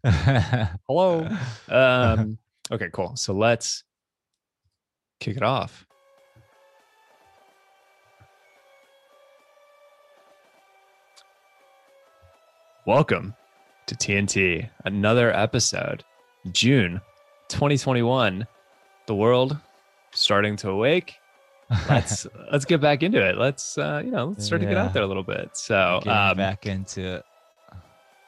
Hello. Um, okay, cool. So let's kick it off. Welcome to TNT, another episode, June 2021. The world starting to awake. Let's let's get back into it. Let's uh, you know let's start to get out there a little bit. So um, back into it.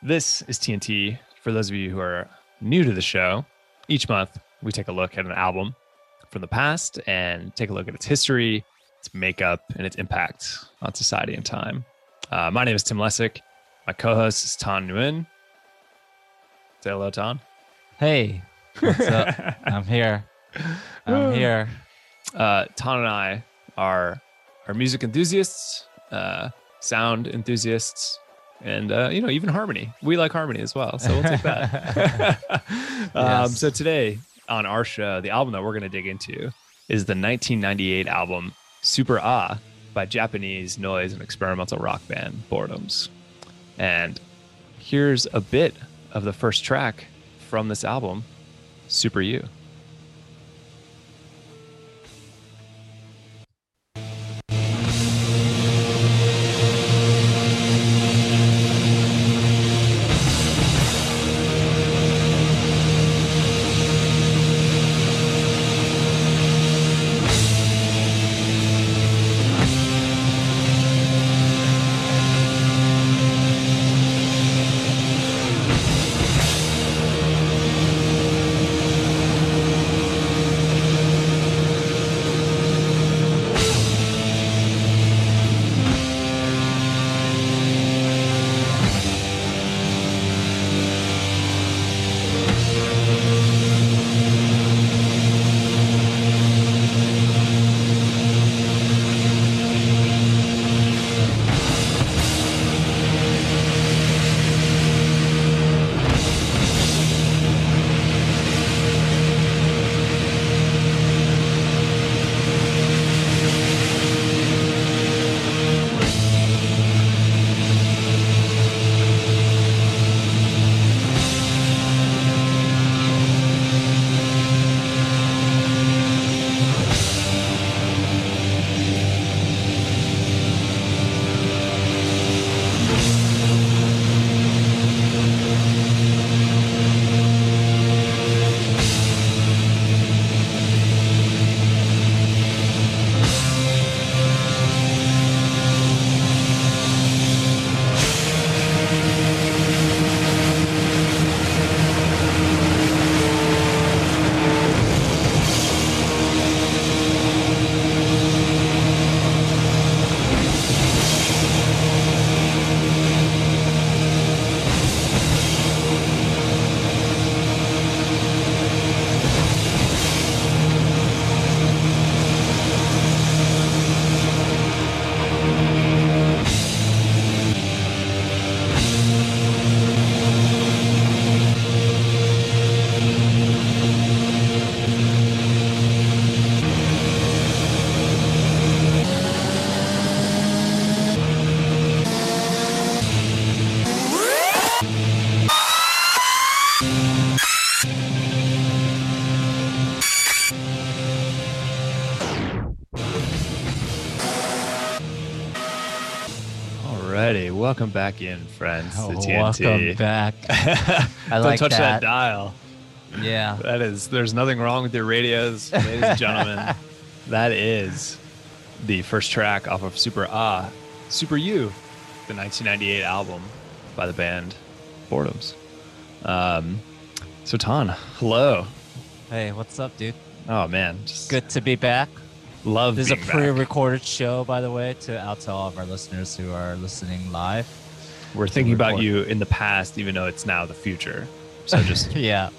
this is TNT. For those of you who are new to the show, each month we take a look at an album from the past and take a look at its history, its makeup, and its impact on society and time. Uh, my name is Tim Lessick. My co-host is Tan Nguyen. Say hello, Tan. Hey, what's up? I'm here. I'm here. uh, Tan and I are are music enthusiasts, uh, sound enthusiasts, and uh, you know even harmony. We like harmony as well, so we'll take that. um, Yes. So today on our show, the album that we're going to dig into is the 1998 album Super Ah by Japanese noise and experimental rock band Boredoms. And here's a bit of the first track from this album, Super You. Welcome back in, friends, Oh, TNT. welcome back. Don't like touch that. that. dial. Yeah. That is, there's nothing wrong with your radios, ladies and gentlemen. that is the first track off of Super Ah, Super You, the 1998 album by the band Boredoms. Um, so Tan, hello. Hey, what's up, dude? Oh man, just Good to be back. Love This is a pre-recorded show, by the way, to out to all of our listeners who are listening live. We're thinking about you in the past, even though it's now the future. So just Yeah,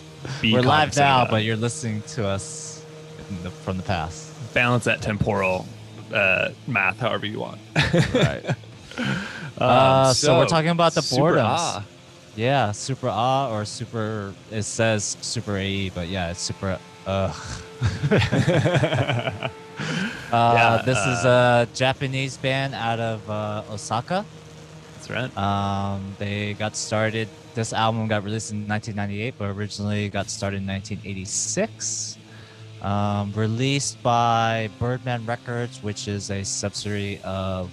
be we're live now, but you're listening to us in the, from the past. balance that temporal uh, math however you want. Right. Um, Uh, so, we're talking about the Super boredoms. Ah. Yeah, super ah or super. It says super ae, but yeah, it's super. Ugh. Uh, Yeah, this is a Japanese band out of uh, Osaka. That's right. Um, they got started this album got released in 1998, but originally got started in 1986. Um, released by Birdman Records, which is a subsidiary of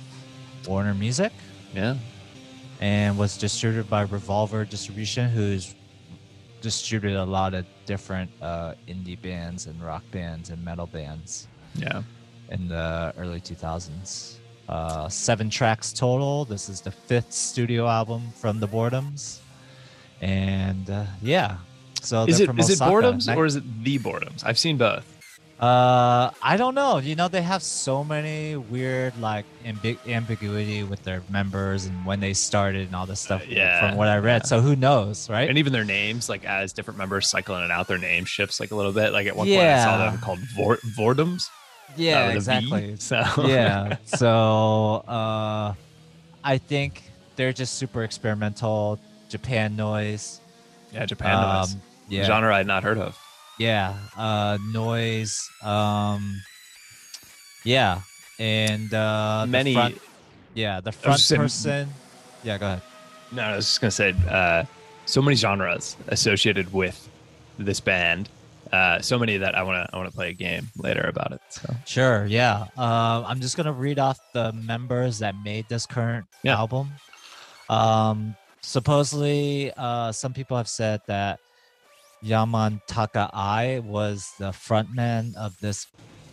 Warner Music, Yeah. and was distributed by Revolver Distribution, who's distributed a lot of different uh, indie bands and rock bands and metal bands Yeah. in the early 2000s. Uh, seven tracks total. This is the fifth studio album from the Boredoms, and uh, yeah. So Is it is it boredoms or is it the boredoms? I've seen both. Uh, I don't know. You know, they have so many weird like ambi- ambiguity with their members and when they started and all this stuff. yeah, from what I read. yeah. So who knows, right? And even their names, like as different members cycle in and out, their name shifts like a little bit. Like at one point, I saw them called Vor- Vordoms. Yeah, with a V, exactly. So yeah. So uh, I think they're just super experimental. Japan noise. yeah, Japan noise. Um, yeah. genre I had not heard of. Yeah. Uh, noise. Um, yeah. And uh, the Many. front- yeah, the front just saying- person. Yeah, go ahead. No, I was just gonna say, uh, so many genres associated with this band. Uh, so many that I wanna I wanna play a game later about it. So Sure. Yeah. Um, I'm just gonna read off the members that made this current Yeah. album. Um, supposedly, uh, some people have said that Yamantaka Eye was the frontman of this,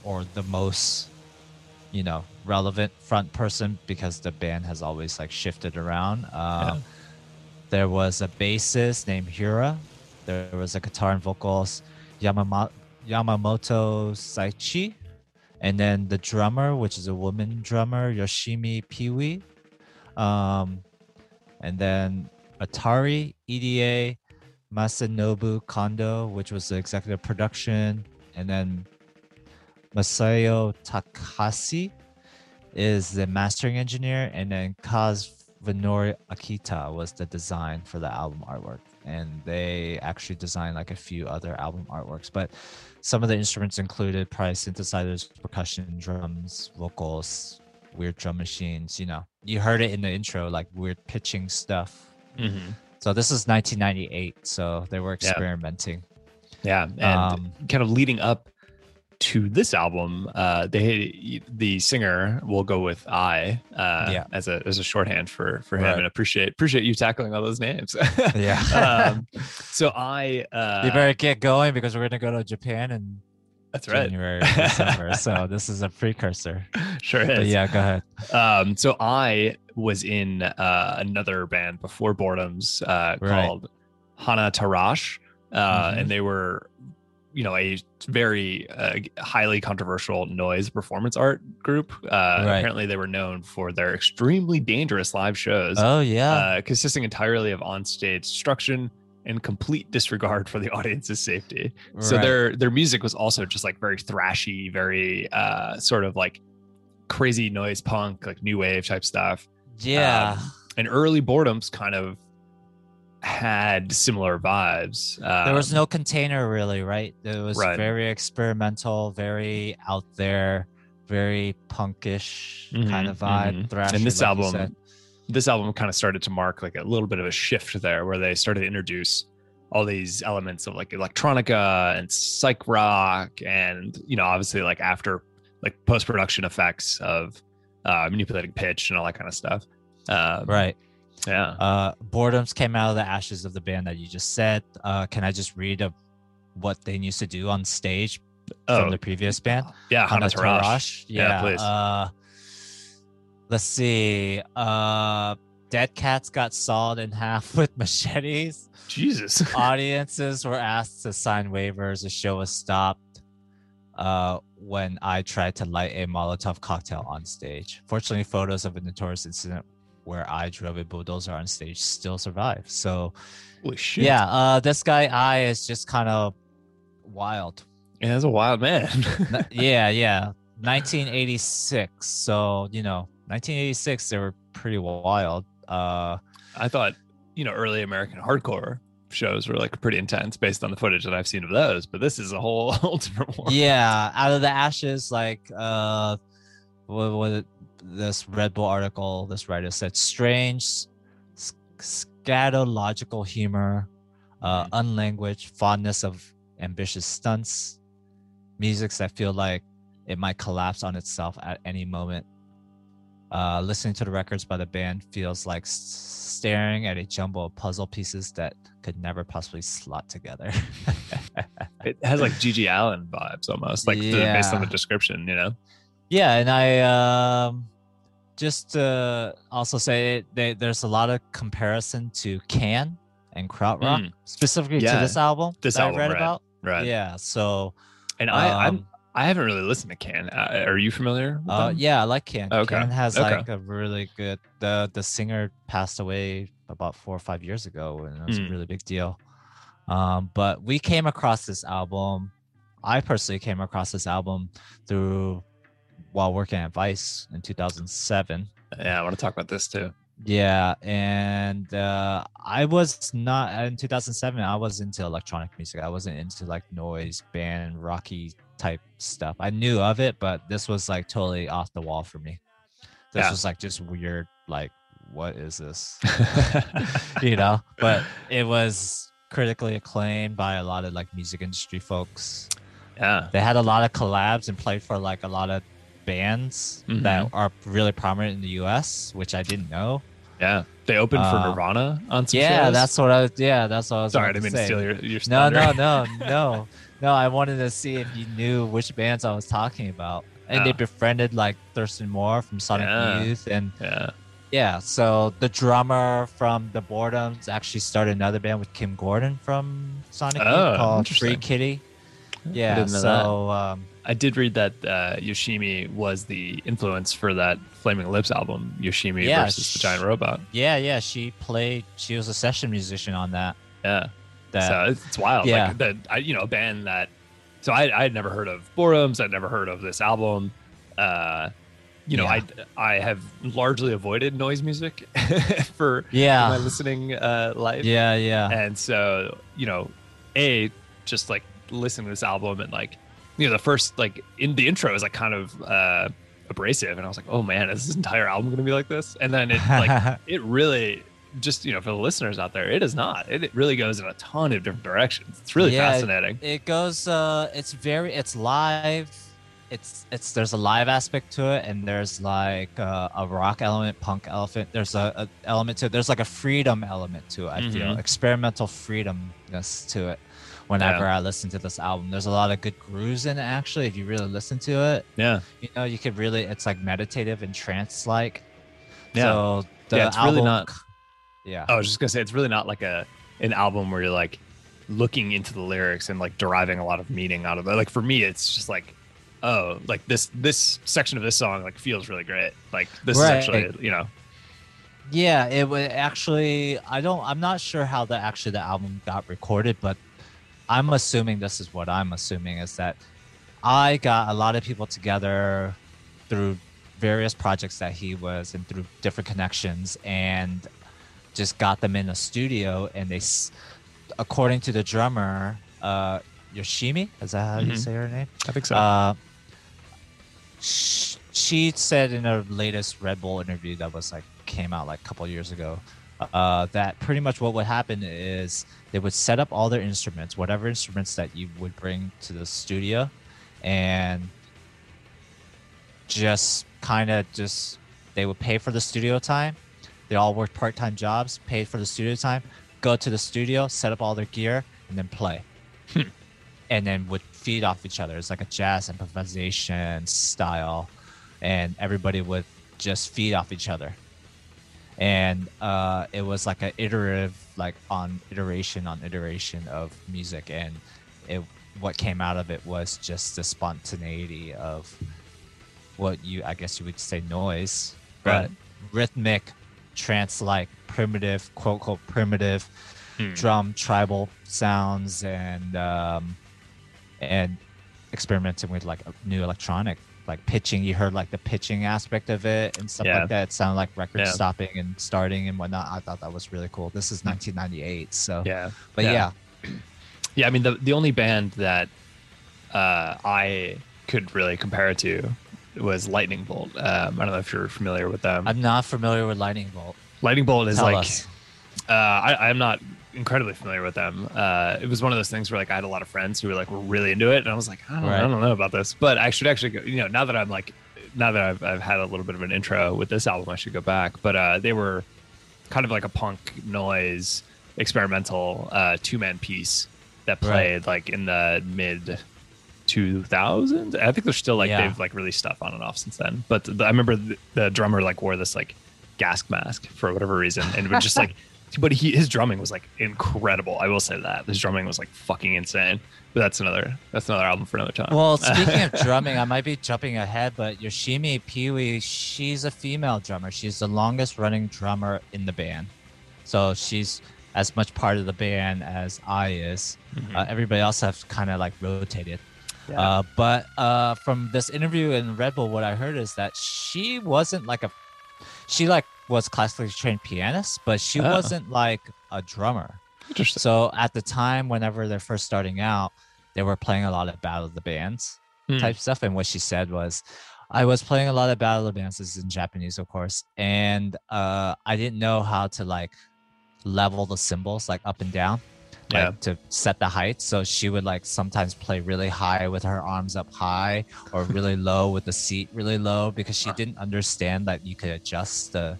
or the most, you know, relevant front person because the band has always like shifted around. Um, There was a bassist named Hira. There was a guitar and vocals, Yamama- Yamamoto Seiichi. And then the drummer, which is a woman drummer, Yoshimi P-We. Um, and then Atari, EDA, Masanobu Kondo, which was the executive production. And then Masayo Takashi is the mastering engineer. And then Kaz Venori Akita was the design for the album artwork. And they actually designed like a few other album artworks. But some of the instruments included probably synthesizers, percussion, drums, vocals, weird drum machines. You know, you heard it in the intro, like weird pitching stuff. So this is 1998. So they were Yeah. experimenting. yeah, and Um, kind of leading up to this album, uh, they the singer will go with Eye uh, Yeah. as a as a shorthand for for him, Right. and appreciate appreciate you tackling all those names. Yeah. um, so I uh, you better get going because we're gonna go to Japan and that's right, January, December. so this is a precursor. sure But is. yeah, go ahead. Um, so Eye was in uh, another band before Boredoms uh, Right. called Hanatarash, uh, Mhm. and they were, you know, a very uh, highly controversial noise performance art group. Uh, Right. Apparently, they were known for their extremely dangerous live shows, Oh yeah. uh, consisting entirely of onstage destruction and complete disregard for the audience's safety. So their their music was also just like very thrashy, very uh, sort of like crazy noise punk, like new wave type stuff. yeah. Um, and early boredoms kind of had similar vibes. Um, there was no container really, right? It was Right. very experimental, very out there, very punkish kind Mhm, of vibe. mhm. Thrashy, and this like album, this album kind of started to mark like a little bit of a shift there, where they started to introduce all these elements of like electronica and psych rock, and you know, obviously like after like post production effects of uh, manipulating pitch and all that kind of stuff. Um, right. Yeah. Uh, Boredoms came out of the ashes of the band that you just said. Uh, can I just read a, what they used to do on stage from Oh, the previous band? yeah. Hana Hana Tarash. Tarash. Yeah, Yeah. please. Uh, let's see. Uh, Dead Cats got sawed in half with machetes. Jesus. Audiences were asked to sign waivers. The show was stopped uh, when Eye tried to light a Molotov cocktail on stage. Fortunately, photos of a notorious incident where Eye drove a bulldozer on stage still survive. So, Holy shit. yeah, uh, this guy Eye is just kind of wild. Yeah, that's a wild man. Yeah, yeah. 1986. So, you know, 1986, they were pretty wild. Uh, I thought, you know, early American hardcore shows were like pretty intense based on the footage that I've seen of those, but this is a whole, whole different one. yeah, out of the ashes, like, uh, what, what this Red Bull article, this writer said, strange, scatological humor, uh, unlanguaged fondness of ambitious stunts, musics that feel like it might collapse on itself at any moment. Uh, listening to the records by the band feels like staring at a jumble of puzzle pieces that could never possibly slot together. It has like GG Allin vibes almost, like the, based on the description, you know? yeah, and I um, just to also say they, there's a lot of comparison to Can and Krautrock, Mm. specifically Yeah, to this album this that album, I read right. about. Right. Yeah, so And I, I'm um, I haven't really listened to Can. Uh, are you familiar? With Uh, yeah, I like Can. Okay, Can has okay. like a really good. The the singer passed away about four or five years ago, and it was Mm. a really big deal. Um, but we came across this album. I personally came across this album through while working at Vice in 2007. Yeah, I want to talk about this too. Yeah, and uh, I was not in 2007. I was into electronic music. I wasn't into like noise band, rocky type stuff. I knew of it, but this was like totally off the wall for me. This Yeah. was like just weird. Like, what is this? you know. But it was critically acclaimed by a lot of like music industry folks. yeah. They had a lot of collabs and played for like a lot of bands that are really prominent in the U.S., which I didn't know. Yeah. They opened for Uh, Nirvana on some Yeah, shows? that's what I. was. Yeah, that's what I was. Sorry, I didn't to mean to steal your, your No, no, no, no, no. I wanted to see if you knew which bands I was talking about, and they Ah. befriended like Thurston Moore from Sonic Yeah. Youth, and Yeah. yeah. So the drummer from the Boredoms actually started another band with Kim Gordon from Sonic Oh, Youth called Free. Kitten. Yeah. So um, I did read that uh, Yoshimi was the influence for that Flaming Lips album, Yoshimi Yeah, versus the Giant Robot. yeah, yeah. She played. She was a session musician on that. Yeah. That so it's, it's wild. Yeah. Like that, I, you know, a band that. So I I had never heard of Boredoms. I'd never heard of this album. Uh, you know, Yeah. I I have largely avoided noise music for yeah, my listening uh, life. yeah, yeah. And so, you know, a just like listening to this album and like, you know, the first like in the intro is like kind of uh abrasive, and I was like, oh man, is this entire album gonna be like this? And then it like it really just you know for the listeners out there, it is not. It, it really goes in a ton of different directions. It's really Yeah, fascinating. it goes uh it's very it's live it's it's there's a live aspect to it and there's like uh, a rock element punk element there's a, a element to it there's like a freedom element to it i feel Mhm. experimental freedomness to it whenever i listen to this album there's a lot of good grooves in it actually if you really listen to it Yeah, you know you could really it's like meditative and trance like Yeah. so the Yeah, it's really not- yeah I was just gonna say it's really not like a an album where you're like looking into the lyrics and like deriving a lot of meaning out of it. Like for me, it's just like, oh, like this this section of this song like feels really great. Like this Right. is actually you know Yeah, it would actually. I don't. I'm not sure how the actually the album got recorded, but I'm assuming this is what I'm assuming is that I got a lot of people together through various projects that he was and through different connections and just got them in a studio and they according to the drummer uh Yoshimi is that how you Mhm. say her name I think so. uh, sh- she said in her latest Red Bull interview that was like came out like a couple years ago uh, that pretty much what would happen is they would set up all their instruments, whatever instruments that you would bring to the studio, and just kind of just they would pay for the studio time. They all worked part time jobs, paid for the studio time, go to the studio, set up all their gear, and then play and then would feed off each other. It's like a jazz improvisation style, and everybody would just feed off each other. And uh, it was like an iterative, like on iteration on iteration of music, and it what came out of it was just the spontaneity of what you I guess you would say noise, Right. but rhythmic, trance-like, primitive, quote unquote primitive Hmm. drum tribal sounds and um, and experimenting with like a new electronic like pitching you heard like the pitching aspect of it and stuff Yeah. like that it sounded like record Yeah. stopping and starting and whatnot i thought that was really cool this is 1998 so yeah, but yeah. yeah, yeah. I mean, the the only band that uh, I could really compare it to was Lightning Bolt. Um, I don't know if you're familiar with them. i'm not familiar with lightning bolt Lightning Bolt is Tell like. Uh, I, I'm not incredibly familiar with them. Uh, it was one of those things where like I had a lot of friends who were like were really into it, and I was like, I don't, Right. I don't know about this, but I should actually go. You know, now that I'm like, now that I've, I've had a little bit of an intro with this album, I should go back. But uh, they were kind of like a punk noise experimental uh, two man piece that Right. played like in the mid 2000s. I think they're still like Yeah. they've like released stuff on and off since then. But the, I remember the, the drummer like wore this like gas mask for whatever reason, and would just like. But he, his drumming was like incredible. I will say that his drumming was like fucking insane. But that's another that's another album for another time. Well, speaking of drumming, I might be jumping ahead, but Yoshimi P-We, she's a female drummer. She's the longest running drummer in the band. So she's as much part of the band as Eye is. Mhm. Uh, everybody else have kind of like rotated. Yeah. Uh, but uh, from this interview in Red Bull, what I heard is that she wasn't like a, she like was classically trained pianist, but she Oh. wasn't like a drummer. Interesting. So at the time, whenever they're first starting out, they were playing a lot of Battle of the Bands Hmm. type stuff. And what she said was, I was playing a lot of Battle of the Bands, in Japanese, of course, and uh, I didn't know how to like level the cymbals like up and down. Like Yeah. to set the height. So she would like sometimes play really high with her arms up high or really low with the seat really low because she didn't understand that you could adjust the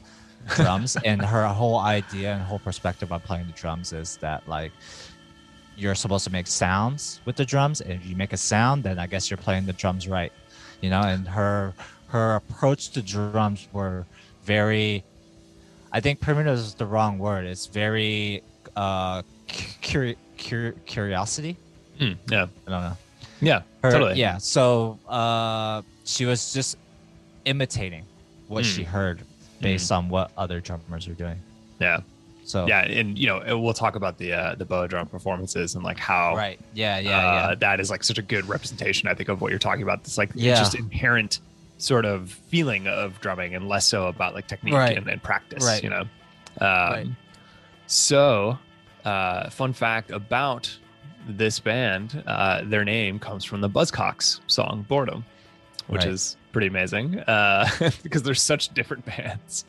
drums and her whole idea and whole perspective on playing the drums is that like you're supposed to make sounds with the drums and if you make a sound then i guess you're playing the drums right you know and her her approach to drums were very i think primitive is the wrong word it's very uh curi- cur- curiosity Hmm, yeah. i don't know Yeah. her, totally. yeah so uh she was just imitating what Mm. she heard based on what other drummers are doing Yeah. so Yeah. And you know, we'll talk about the uh, the Boadrum performances and like how right yeah yeah uh, yeah that is like such a good representation, I think, of what you're talking about. It's like Yeah. just inherent sort of feeling of drumming and less so about like technique Right. and, and practice, Right. you know? Um, Right. So, uh, fun fact about this band, uh, their name comes from the Buzzcocks song Boredom, which Right. is pretty amazing uh, because they're such different bands.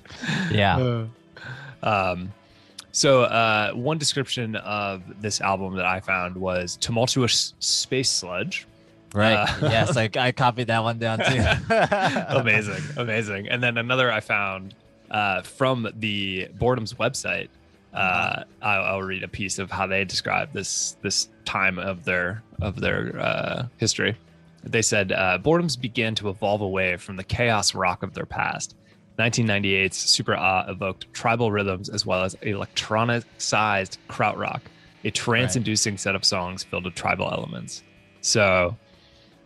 yeah Um, so uh, one description of this album that I found was tumultuous space sludge. right uh, yes like i copied that one down too amazing, amazing. And then another I found uh, from the Boredom's website. Uh, I'll, I'll read a piece of how they describe this this time of their of their uh, history. They said uh, Boredom's began to evolve away from the chaos rock of their past. 1998's Super Ah evoked tribal rhythms as well as electronic-sized krautrock, a trance-inducing set of songs filled with tribal elements. So,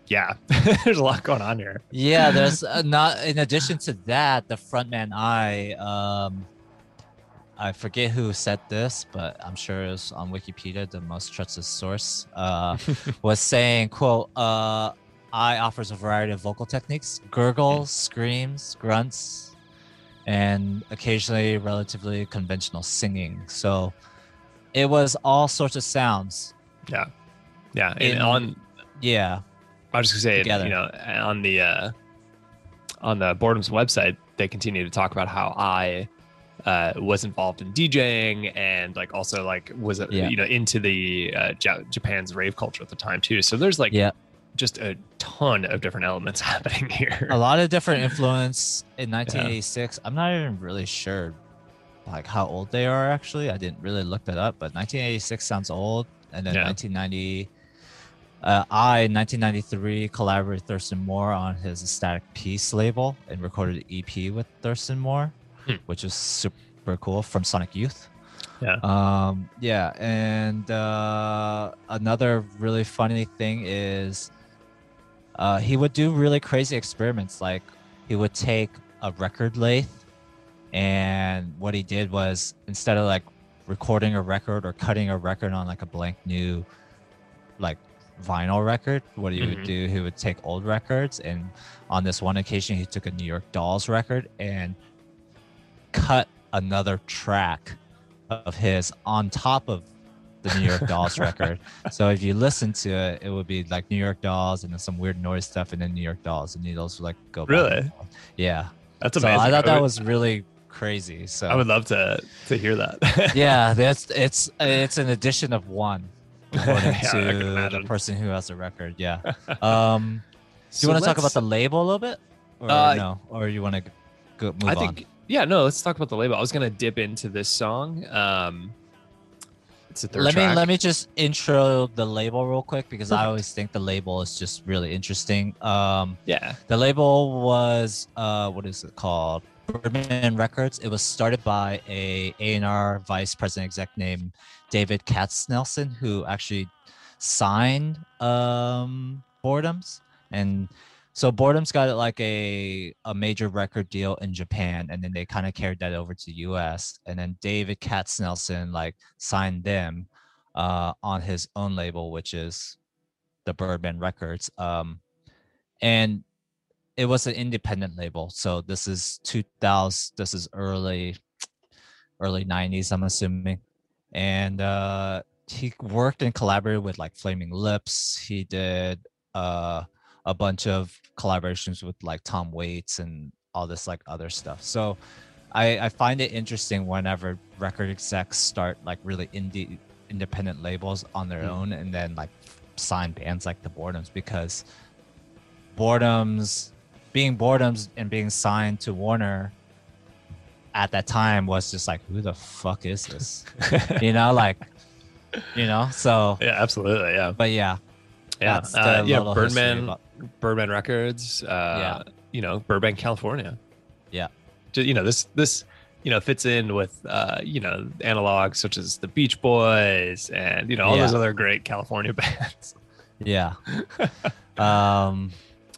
yeah, there's a lot going on here. yeah there's uh, not in addition to that the frontman i um i forget who said this but i'm sure it's on wikipedia the most trusted source uh was saying quote uh Eye offers a variety of vocal techniques gurgles screams grunts and occasionally relatively conventional singing so it was all sorts of sounds Yeah, yeah. In- on yeah I was just gonna say, together. you know, on the uh, on the Boredom's website, they continue to talk about how Eye uh, was involved in DJing and like also like was uh, Yeah. you know into the uh, Ja- Japan's rave culture at the time too. So there's like yeah just a ton of different elements happening here. a lot of different influence in 1986 i'm not even really sure like how old they are actually i didn't really look that up but 1986 sounds old and then Yeah. 1990 uh, Eye in 1993 collaborated with thurston moore on his Ecstatic Peace label and recorded an ep with thurston moore Hmm. which was super cool from sonic youth Yeah. um yeah and uh another really funny thing is uh, he would do really crazy experiments. Like he would take a record lathe, and what he did was instead of like recording a record or cutting a record on like a blank new, like vinyl record, what he Mhm. would do, he would take old records, and on this one occasion, he took a New York Dolls record and cut another track of his on top of the New York Dolls record. So if you listen to it, it would be like New York Dolls and then some weird noise stuff, and then New York Dolls, and needles would like go. Really? forth. Yeah. That's so amazing. I thought that was really crazy. So I would love to to hear that. yeah, that's it's it's an addition of one according Yeah, to the person who has the record. Yeah. Um, do you want to talk about the label a little bit, or Uh, no, or you want to go move I on? think yeah, no, let's talk about the label. I was gonna dip into this song. Um it's a third let track. me let me just intro the label real quick because I always think the label is just really interesting. Um, Yeah. the label was uh, what is it called? Birdman Records. It was started by a A&R vice president exec named David Katznelson, who actually signed um, Boredoms, and so Boredom's got like a a major record deal in Japan, and then they kind of carried that over to the U.S. And then David Katznelson like signed them uh, on his own label, which is the Birdman Records. Um, and it was an independent label. So this is 2000. This is early, early 90s. I'm assuming, and uh, he worked and collaborated with like Flaming Lips. He did uh, a bunch of collaborations with like Tom Waits and all this like other stuff. So I, I find it interesting whenever record execs start like really indie independent labels on their Mm. own and then like sign bands like the Boredoms because Boredoms being Boredoms and being signed to Warner at that time was just like who the fuck is this? you know, like you know, so yeah, absolutely. Yeah. but yeah. Yeah. Uh, yeah, Birdman about- Birdman Records, uh, you know, Burbank, California. Yeah. Ju- You know, this this you know fits in with uh, you know, analogs such as the Beach Boys and you know all those other great California bands. Yeah. um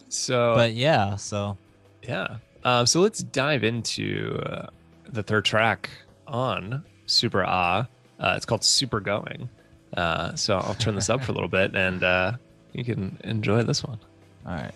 So but yeah, so yeah. Um, so let's dive into uh, the third track on Super Ah. Uh, it's called Super Going. Uh, so I'll turn this up for a little bit and uh, you can enjoy this one. All right.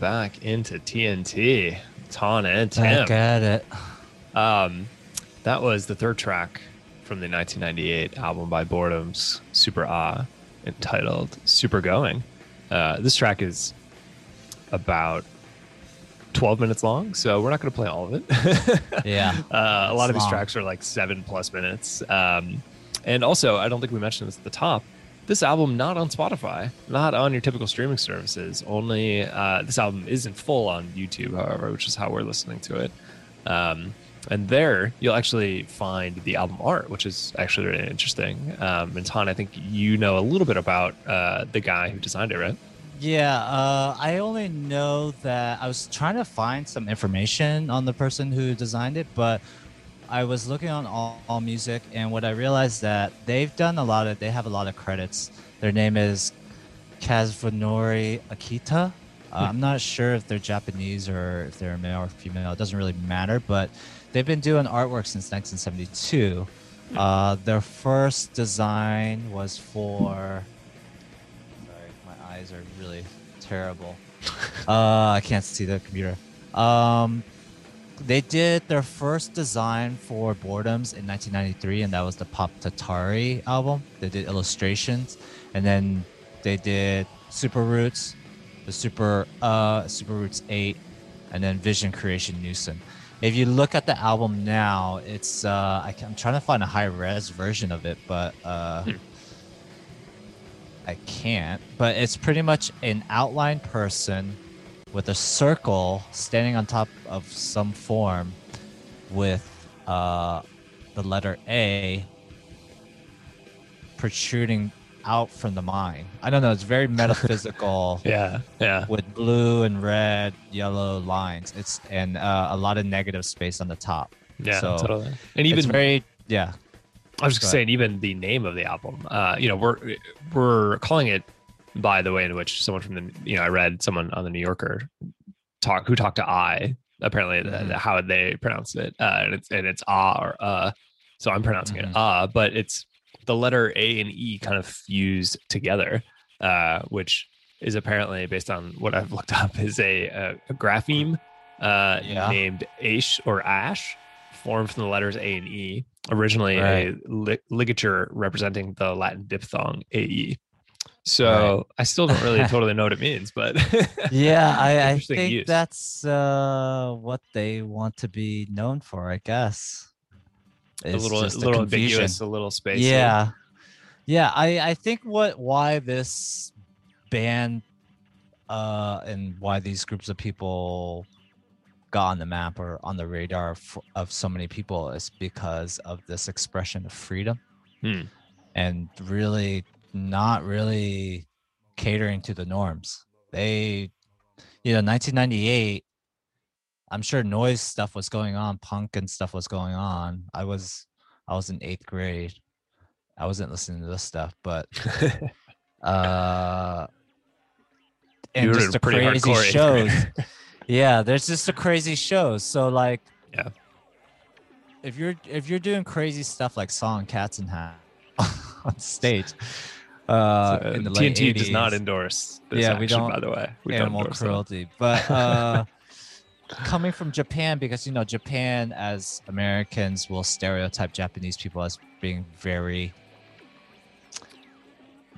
Back into TNT. Ton and Tim. Back at it. Um, that was the third track from the 1998 album by Boredom's Super Ah, entitled Super Going. Uh, this track is about 12 minutes long, so we're not going to play all of it. Yeah. Uh, a lot of these long. tracks are like seven plus minutes. Um, and also, I don't think we mentioned this at the top. This album not on Spotify, not on your typical streaming services. Only uh, this album isn't full on YouTube, however, which is how we're listening to it. Um, and there, you'll actually find the album art, which is actually really interesting. Um, and Ton, I think you know a little bit about uh, the guy who designed it, right? Yeah, uh, I only know that I was trying to find some information on the person who designed it, but I was looking on all, AllMusic, and what I realized that they've done a lot of, they have a lot of credits. Their name is Kazvanori Akita. Uh, I'm not sure if they're Japanese or if they're male or female. It doesn't really matter, but they've been doing artwork since 1972. Uh, their first design was for. Sorry, my eyes are really terrible. uh, I can't see the computer. Um, they did their first design for Boredoms in 1993, and that was the Pop Tatari album. They did illustrations, and then they did Super Roots, the Super uh Super Roots 8, and then Vision Creation Newsun. If you look at the album now, it's uh I, am trying to find a high res version of it, but uh Hmm. I can't. But it's pretty much an outline person with a circle standing on top of some form with uh the letter A protruding out from the mine. I don't know, it's very metaphysical Yeah, yeah. with blue and red, yellow lines. It's and uh, a lot of negative space on the top. Yeah, So, totally. And It's even very yeah. I was just saying, even the name of the album, uh, you know, we're we're calling it by the way in which someone from the, you know, I read someone on the New Yorker talk who talked to Eye apparently the- Mhm. how they pronounce it, uh, and it's and it's ah or uh, so I'm pronouncing Mhm. it ah, but it's the letter A and E kind of fused together, uh, which is apparently based on what I've looked up is a, a, a grapheme uh, Yeah. named Aish or Ash, formed from the letters A and E. Originally Right. a li- ligature representing the Latin diphthong AE. So I still don't really totally know what it means, but Yeah, I, I think use. that's uh, what they want to be known for, I guess. a little, a just the little confusion. ambiguous, a little space. Yeah. Yeah, I, I think what why this band uh and why these groups of people got on the map or on the radar f- of so many people is because of this expression of freedom Hmm. and really not really catering to the norms. They you know 1998 I'm sure noise stuff was going on, punk and stuff was going on. I was I was in 8th grade. I wasn't listening to this stuff, but uh and just the crazy eighth shows. yeah, there's just the crazy shows. So like Yeah. If you're if you're doing crazy stuff like sawing cats in half on stage, uh, in the late TNT does not endorse this Yeah, we action, don't- by the way. We don't animal endorse that. cruelty. But uh, coming from Japan, because you know Japan, as Americans, will stereotype Japanese people as being very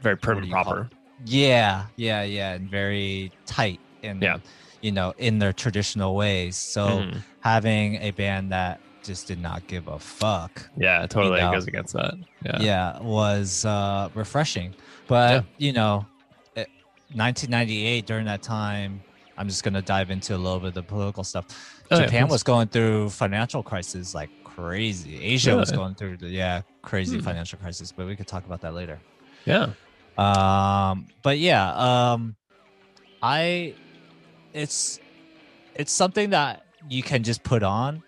Very prim and do you call proper. yeah, yeah, yeah, and very tight and Yeah. you know in their traditional ways. So Mhm. having a band that just did not give a fuck Yeah, totally know. goes against that. Yeah. yeah, was uh, refreshing. But you know, it, 1998 during that time, I'm just gonna dive into a little bit of the political stuff. Oh, Japan please. was going through financial crisis like crazy. Asia was going through the yeah crazy Hmm. financial crisis, but we could talk about that later. Yeah. Um, but yeah, um, I, it's, it's something that you can just put on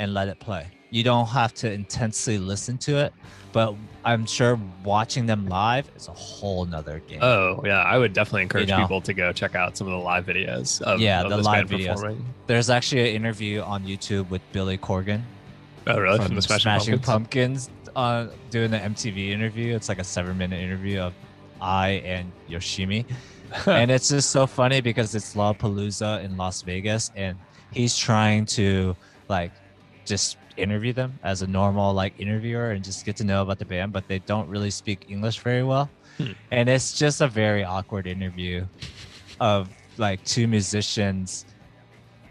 and let it play. You don't have to intensely listen to it, but I'm sure watching them live is a whole nother game. Oh, yeah. I would definitely encourage know. people to go check out some of the live videos of, Yeah, of the live videos. performing. There's actually an interview on YouTube with Billy Corgan Oh, really? from, From, the Smashing, Pumpkins? Pumpkins, uh, doing the MTV interview. It's like a seven minute interview of Eye and Yoshimi. and it's just so funny because it's Lollapalooza in Las Vegas, and he's trying to like just interview them as a normal like interviewer and just get to know about the band, but they don't really speak English very well, Hmm. and it's just a very awkward interview of like two musicians.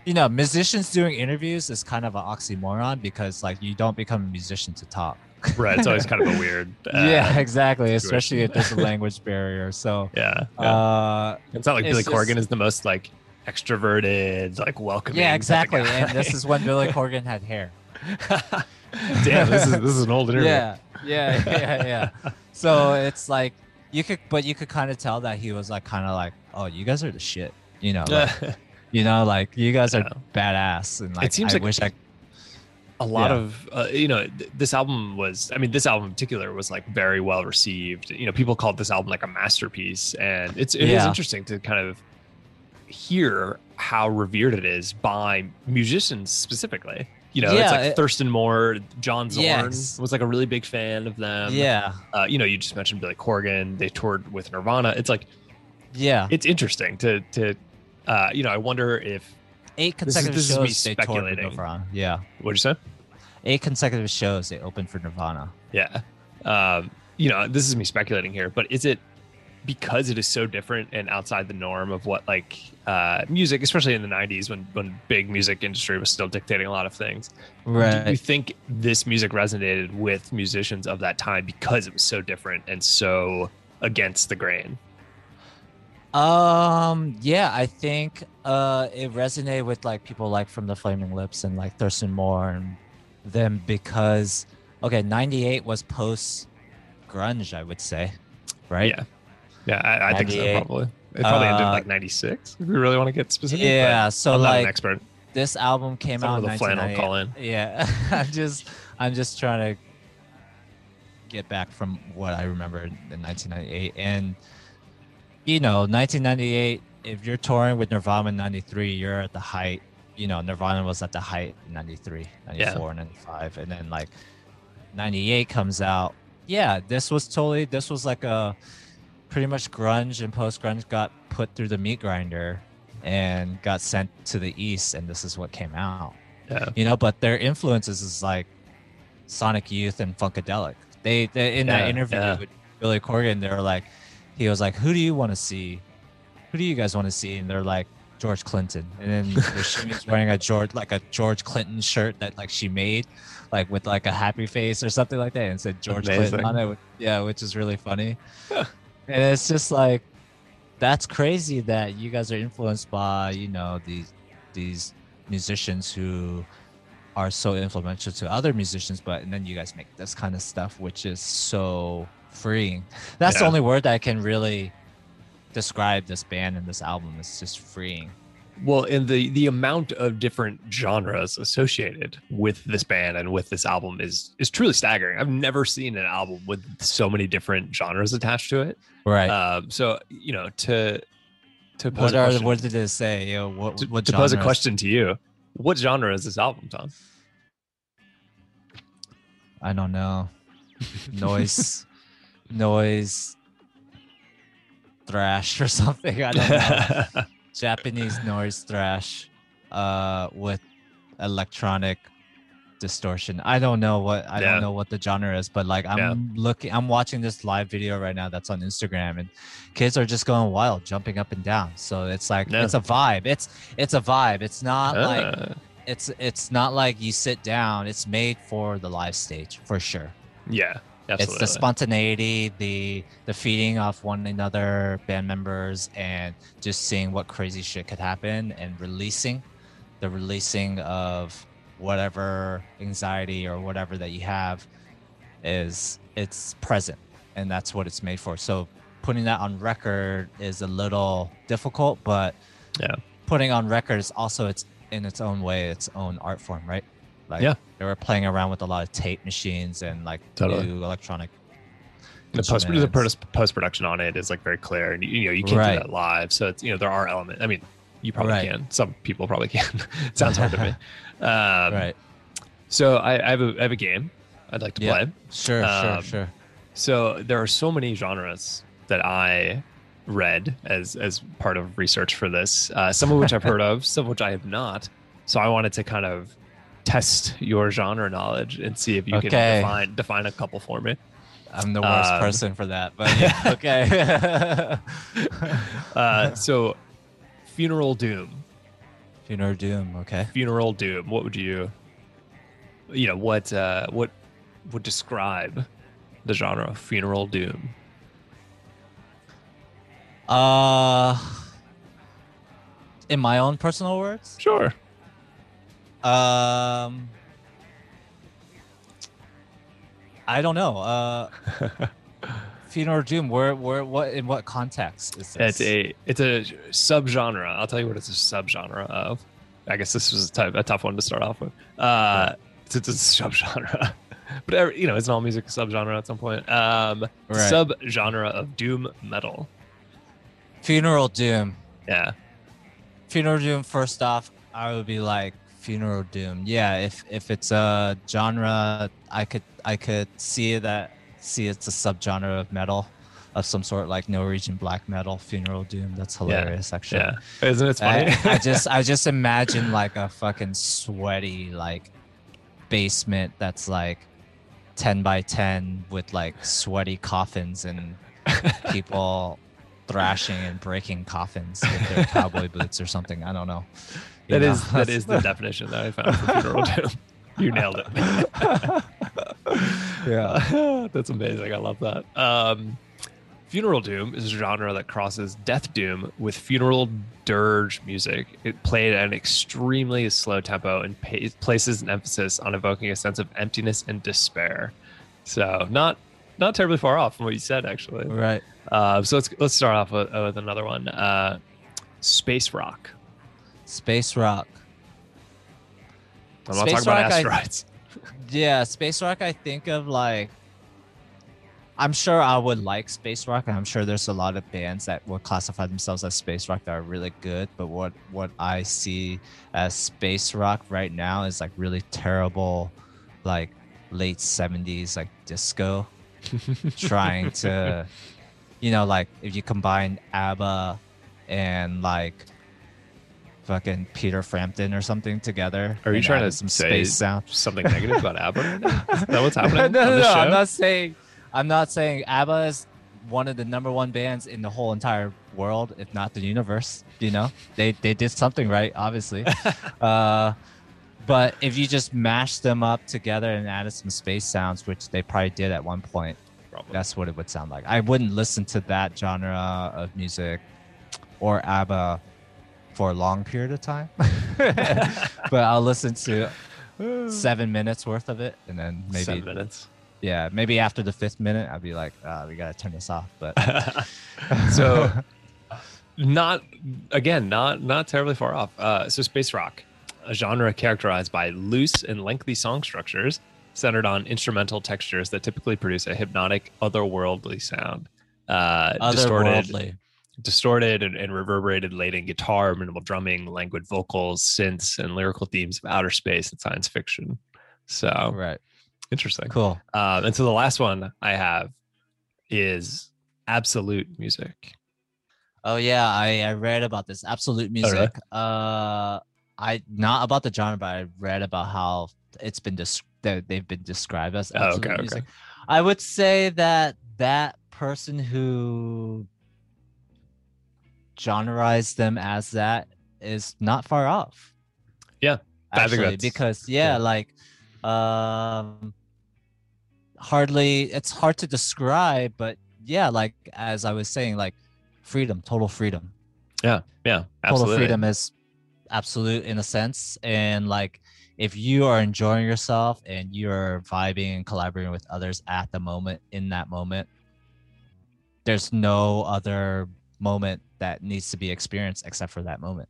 You know, musicians doing interviews is kind of an oxymoron because like you don't become a musician to talk. right. It's always kind of a weird. Uh, yeah, exactly. situation. Especially if there's a language barrier. So, Yeah. yeah. uh, it's not like Billy just- Corgan is the most like extroverted, like welcoming. yeah, exactly. And this is when Billy Corgan had hair. Damn, this is this is an old interview. Yeah, yeah, yeah, yeah. So it's like you could, but you could kind of tell that he was like kind of like, oh, you guys are the shit. You know, like, you know, like you guys are badass. And like, it seems I like- wish I. a lot Yeah. of uh, you know th- this album was i mean this album in particular was like very well received you know people called this album like a masterpiece and it's it is Yeah. interesting to kind of hear how revered it is by musicians specifically you know it's like it- thurston moore john zorn Yes. was like a really big fan of them yeah, uh, you know you just mentioned billy corgan they toured with nirvana it's like yeah. it's interesting to to uh, you know i wonder if Eight this consecutive this is me shows they toured with. Nirvana. Yeah, what'd you say eight consecutive shows they opened for Nirvana. Yeah. Um, you know, this is me speculating here, but is it because it is so different and outside the norm of what like uh, music, especially in the '90s when when big music industry was still dictating a lot of things? Right. Do you think this music resonated with musicians of that time because it was so different and so against the grain? Um. Yeah, I think uh it resonated with like people like from the Flaming Lips and like Thurston Moore and them because okay, '98 was post grunge, I would say, right? Yeah. Yeah, I, I think so. Probably. It probably ended Uh, like '96. If we really want to get specific. Yeah. So I'm like an expert. this album came Someone out with a flannel call in. Yeah, I'm just I'm just trying to get back from what I remember in 1998, and you know, 1998. If you're touring with Nirvana in '93, you're at the height. You know, Nirvana was at the height in '93, '94, '95, and then like '98 comes out. Yeah, this was totally. This was like a pretty much grunge and post grunge got put through the meat grinder and got sent to the east and this is what came out. Yeah. you know but their influences is like sonic youth and funkadelic. They, they in Yeah, that interview yeah. with billy corgan they were like he was like who do you want to see? Who do you guys want to see? And they're like george clinton. And then Yoshimi's wearing a george like a george clinton shirt that like she made like with like a happy face or something like that and said george clinton on it yeah which is really funny and it's just like that's crazy that you guys are influenced by you know these these musicians who are so influential to other musicians but and then you guys make this kind of stuff which is so freeing. That's the only word that i can really describe this band and this album. It's just freeing Well, and the the amount of different genres associated with this band and with this album is is truly staggering. I've never seen an album with so many different genres attached to it. right. Um, so you know, to to pose what are question, what did it say? You know, what, to, what to pose a question to you, what genre is this album, Tom? i don't know. Noise. Noise. Thrash or something. I don't know Japanese noise thrash uh with electronic distortion. I don't know what I Yeah. don't know what the genre is, but like I'm Yeah. looking I'm watching this live video right now that's on Instagram and kids are just going wild, jumping up and down. So it's like Yeah. it's a vibe. It's it's a vibe. It's not like Ah, it's it's not like you sit down. It's made for the live stage for sure yeah, absolutely. it's the spontaneity the the feeding off one another band members and just seeing what crazy shit could happen and releasing the releasing of whatever anxiety or whatever that you have is it's present and that's what it's made for so putting that on record is a little difficult but Yeah. putting on record is also it's in its own way its own art form right like Yeah. they were playing around with a lot of tape machines and like Totally. new electronic the post the post production on it is like very clear, and you, you know you can't Right. do that live. So it's you know there are elements. I mean, you probably Right. can. Some people probably can. it sounds hard to me. Um, right So I, I have a I have a game I'd like to Yeah. play. sure Um, sure sure So there are so many genres that I read as as part of research for this. Uh, some of which I've heard of, some of which I have not. So I wanted to kind of test your genre knowledge and see if you Okay. can define define a couple for me. I'm the worst Um, person for that, but yeah, okay. Uh, so, funeral doom, Funeral Doom, okay. funeral doom. What would you, you know, what uh, what would describe the genre of funeral doom? Uh, in my own personal words, Sure. Um, I don't know. Uh, Funeral Doom. Where, where, what, in what context is this? It's a it's a subgenre. I'll tell you what it's a subgenre of. I guess this was a, type, a tough one to start off with. Uh, it's, it's a subgenre, but every, you know, it's an all music subgenre at some point. Um, Right. subgenre of doom metal. Funeral Doom. Yeah, Funeral Doom. First off, I would be like Funeral Doom. Yeah, if if it's a genre, I could I could see that see it's a subgenre of metal of some sort, like Norwegian black metal. Funeral Doom. That's hilarious, actually. yeah. Isn't it funny? I, I just I just imagine like a fucking sweaty like basement that's like 10 by 10 with like sweaty coffins and people thrashing and breaking coffins with their cowboy boots or something. I don't know. That is that is the definition that I found for funeral doom. You nailed it. yeah. That's amazing. I love that. Um, funeral doom is a genre that crosses death doom with funeral dirge music. It played at an extremely slow tempo and pa- places an emphasis on evoking a sense of emptiness and despair. So not not terribly far off from what you said, actually. Right. Uh, so let's let's start off with, with another one. Uh, space rock. Space rock. I'm not Space talking about rock, I- Yeah, space rock. I think of like. I'm sure I would like space rock, and I'm sure there's a lot of bands that would classify themselves as space rock that are really good. But what what I see as space rock right now is like really terrible, like late '70s like disco, trying to, you know, like if you combine ABBA and like fucking Peter Frampton or something together. Are you trying to some space sound? Something negative about ABBA right now? Is that what's happening no, no, no. I'm not saying. I'm not saying ABBA is one of the number one bands in the whole entire world, if not the universe. You know, they they did something right, obviously. uh, but if you just mash them up together and added some space sounds, which they probably did at one point, Probably. that's what it would sound like. I wouldn't listen to that genre of music or ABBA for a long period of time, but I'll listen to seven minutes worth of it, and then maybe Seven minutes. yeah, maybe after the fifth minute, I'd be like, uh, we gotta turn this off. But so not again not not terribly far off uh so space rock a genre characterized by loose and lengthy song structures centered on instrumental textures that typically produce a hypnotic otherworldly sound uh otherworldly. distorted and, and reverberated laden guitar minimal drumming languid vocals synths and lyrical themes of outer space and science fiction so Right. interesting Cool. um, and so the last one i have is absolute music Oh yeah, I, I read about this absolute Oh, really? music. Uh, I not about the genre, but I read about how it's been des- that they've been described as Oh, absolute okay, okay. music. I would say that that person who genreized them as that is not far off. Yeah, actually, because yeah, yeah. like um, hardly it's hard to describe, but yeah, like as I was saying, like freedom, total freedom yeah yeah, total freedom is absolute in a sense and like if you are enjoying yourself and you're vibing and collaborating with others at the moment in that moment there's no other moment that needs to be experienced except for that moment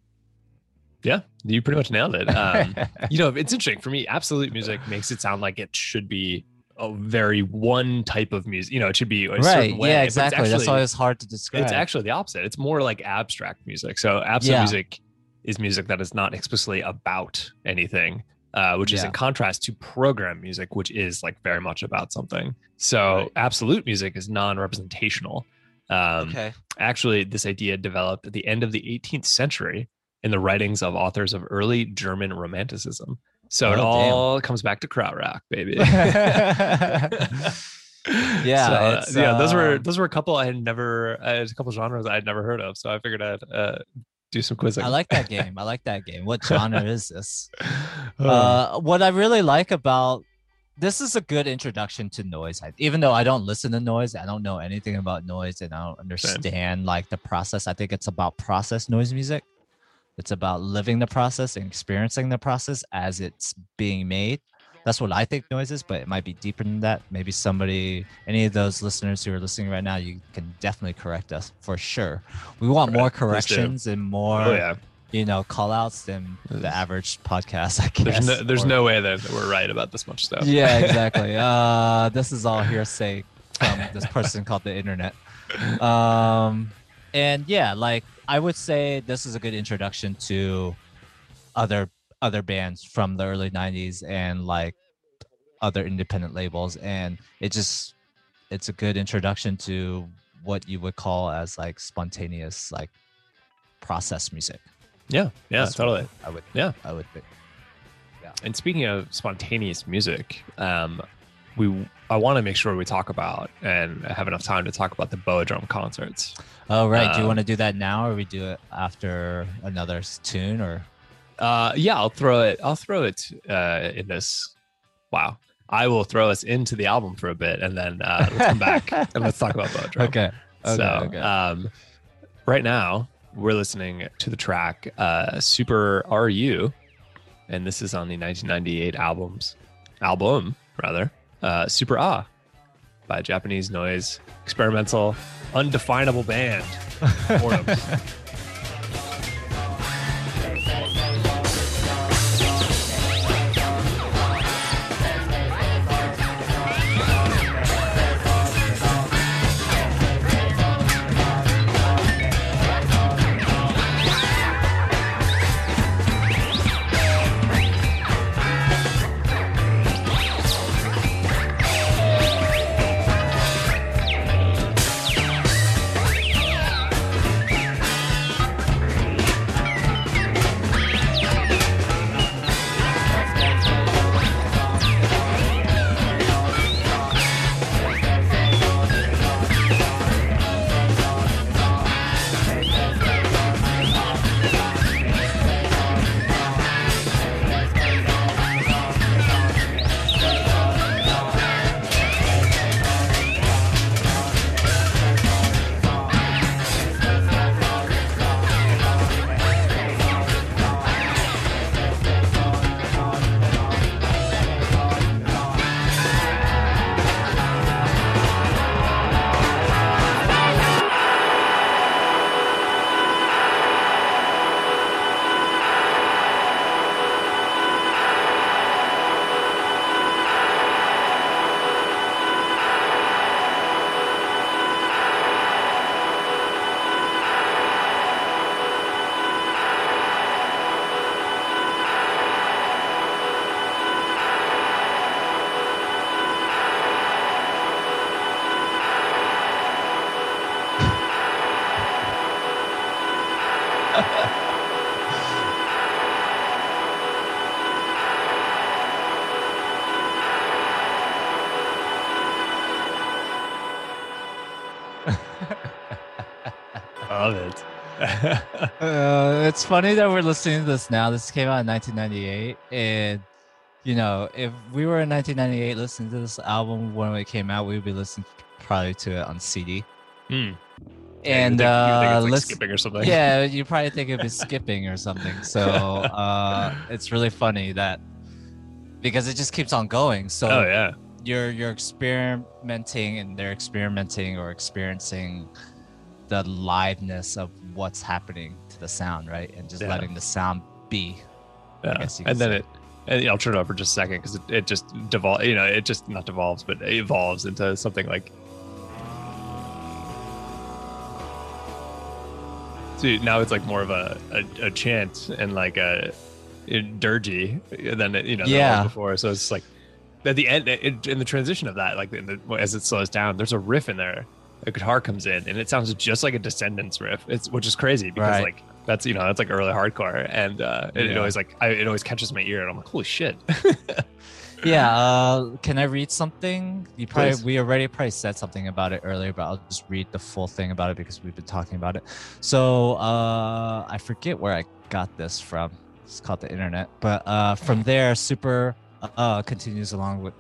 Yeah, you pretty much nailed it. Um, you know, it's interesting for me. Absolute music makes it sound like it should be a very one type of music. You know, it should be a right certain way. yeah exactly that's why it's hard to describe It's actually the opposite. It's more like abstract music. So absolute Yeah. music is music that is not explicitly about anything, uh, which is in contrast to program music, which is like very much about something. So Right. absolute music is non-representational. Um, okay. Actually, this idea developed at the end of the 18th century in the writings of authors of early German Romanticism. So it Oh, damn. all comes back to krautrock, baby. Yeah, So, uh, it's, yeah. Those were um, those were a couple I had never. Uh, a couple genres I had never heard of. So I figured I'd uh, do some quizzing. I like that game. I like that game. What genre is this? Oh, Uh, what I really like about this is a good introduction to noise. I, even though I don't listen to noise, I don't know anything about noise, and I don't understand like the process. I think it's about process noise music. It's about living the process and experiencing the process as it's being made. That's what I think noise is, but it might be deeper than that. Maybe somebody, any of those listeners who are listening right now, you can definitely correct us for sure. We want more Right, do. corrections and more oh yeah. You know, call outs than the average podcast, I guess. There's no, there's or- no way that we're right about this much stuff. Yeah, exactly. uh, this is all hearsay from this person called the internet. Um, and yeah, like I would say this is a good introduction to other other bands from the early 90s and like other independent labels and it just it's a good introduction to what you would call as like spontaneous like process music yeah, yeah, That's totally. I would Yeah. I would think. And speaking of spontaneous music, um, we I want to make sure we talk about and have enough time to talk about the Boadrum concerts. Oh right. do you Um, want to do that now, or we do it after another tune, or Uh, yeah, I'll throw it. I'll throw it uh, in this. Wow, I will throw us into the album for a bit, and then uh, let's come back and let's talk about Boa Drum. okay? Okay, so, okay. um, right now we're listening to the track uh, "Super RU," and this is on the 1998 albums album rather uh, "Super Ah" by Japanese noise experimental undefinable band. it's funny that we're listening to this now. This came out in 1998, and you know, if we were in 1998 listening to this album when it came out, we would be listening probably to it on CD. Hmm. And you think, you think uh, it's like listen- skipping or something. yeah, you probably think of it skipping or something. So uh, it's really funny that because it just keeps on going. So Oh yeah. you're you're experimenting and they're experimenting or experiencing the liveness of what's happening to the sound, right? And just Yeah. letting the sound be. Yeah. And then say. it. And I'll turn it over for just a second because it, it just devol You know, it just not devolves, but it evolves into something like. So now it's like more of a, a, a chant and like a, a dirgy than it, you know Yeah. before. So it's like at the end it, in the transition of that, like in the, as it slows down, there's a riff in there a guitar comes in and it sounds just like a Descendents riff. It's which is crazy because Right. like that's you know that's like early hardcore and uh, it, it always like I, it always catches my ear and I'm like holy shit. Yeah. Uh, can I read something? You probably Please. we already probably said something about it earlier, but I'll just read the full thing about it because we've been talking about it. So uh, I forget where I got this from. It's called the internet, but uh, from there, Super uh, continues along with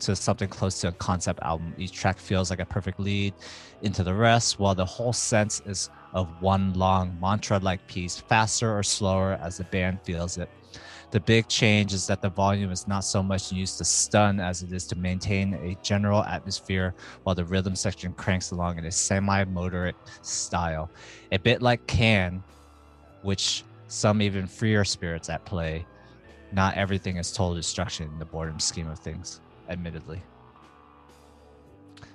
to something close to a concept album. Each track feels like a perfect lead into the rest, while the whole sense is of one long mantra-like piece, faster or slower as the band feels it. The big change is that the volume is not so much used to stun as it is to maintain a general atmosphere while the rhythm section cranks along in a semi moderate style. A bit like Can, which some even freer spirits at play. Not everything is total destruction in the boredom scheme of things, admittedly.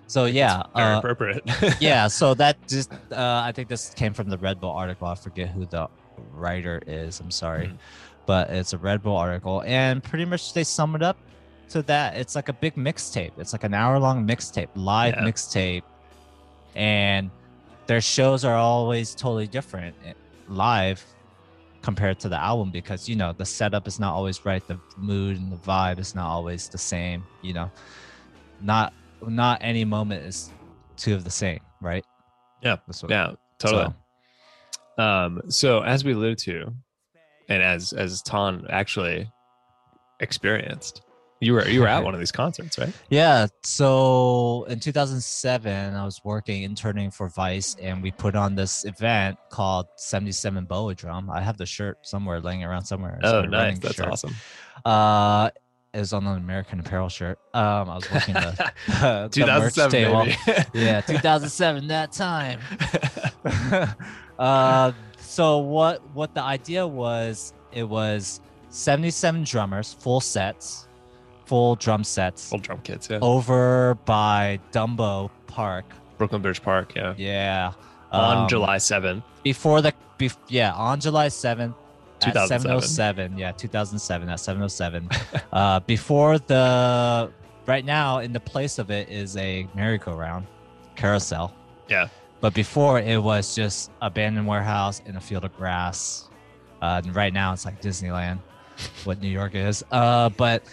So, yeah. Uh, appropriate. yeah so that just uh, i think this came from the red bull article i forget who the writer is i'm sorry Mhm. but it's a red bull article and pretty much they sum it up to that it's like a big mixtape it's like an hour long mixtape live Yeah. mixtape and their shows are always totally different eh, live compared to the album because you know the setup is not always right the mood and the vibe is not always the same you know not not any moment is two of the same right Yeah. That's what- yeah, totally. so- Um, so as we alluded to, and as as Tom actually experienced, you were you were at one of these concerts, right? Yeah. So in 2007, I was working interning for Vice, and we put on this event called 77 Boadrum. I have the shirt somewhere laying around somewhere. Oh, nice. That's shirt. awesome. Uh, it was on an American Apparel shirt. Um, I was working the, the merch 2007, table. Yeah, 2007. That time. uh, so what? What the idea was? It was 77 drummers, full sets, full drum sets. Full drum kits, yeah. over by Dumbo Park. Brooklyn Bridge Park, yeah. Yeah. On Um, July 7th. Before the, bef- yeah, on July 7th. At 2007. 707. Yeah, 2007 at 707. uh, before the, right now, in the place of it is a merry-go-round carousel. Yeah. But before it was just abandoned warehouse in a field of grass. Uh, and right now it's like Disneyland, what New York is. Uh, but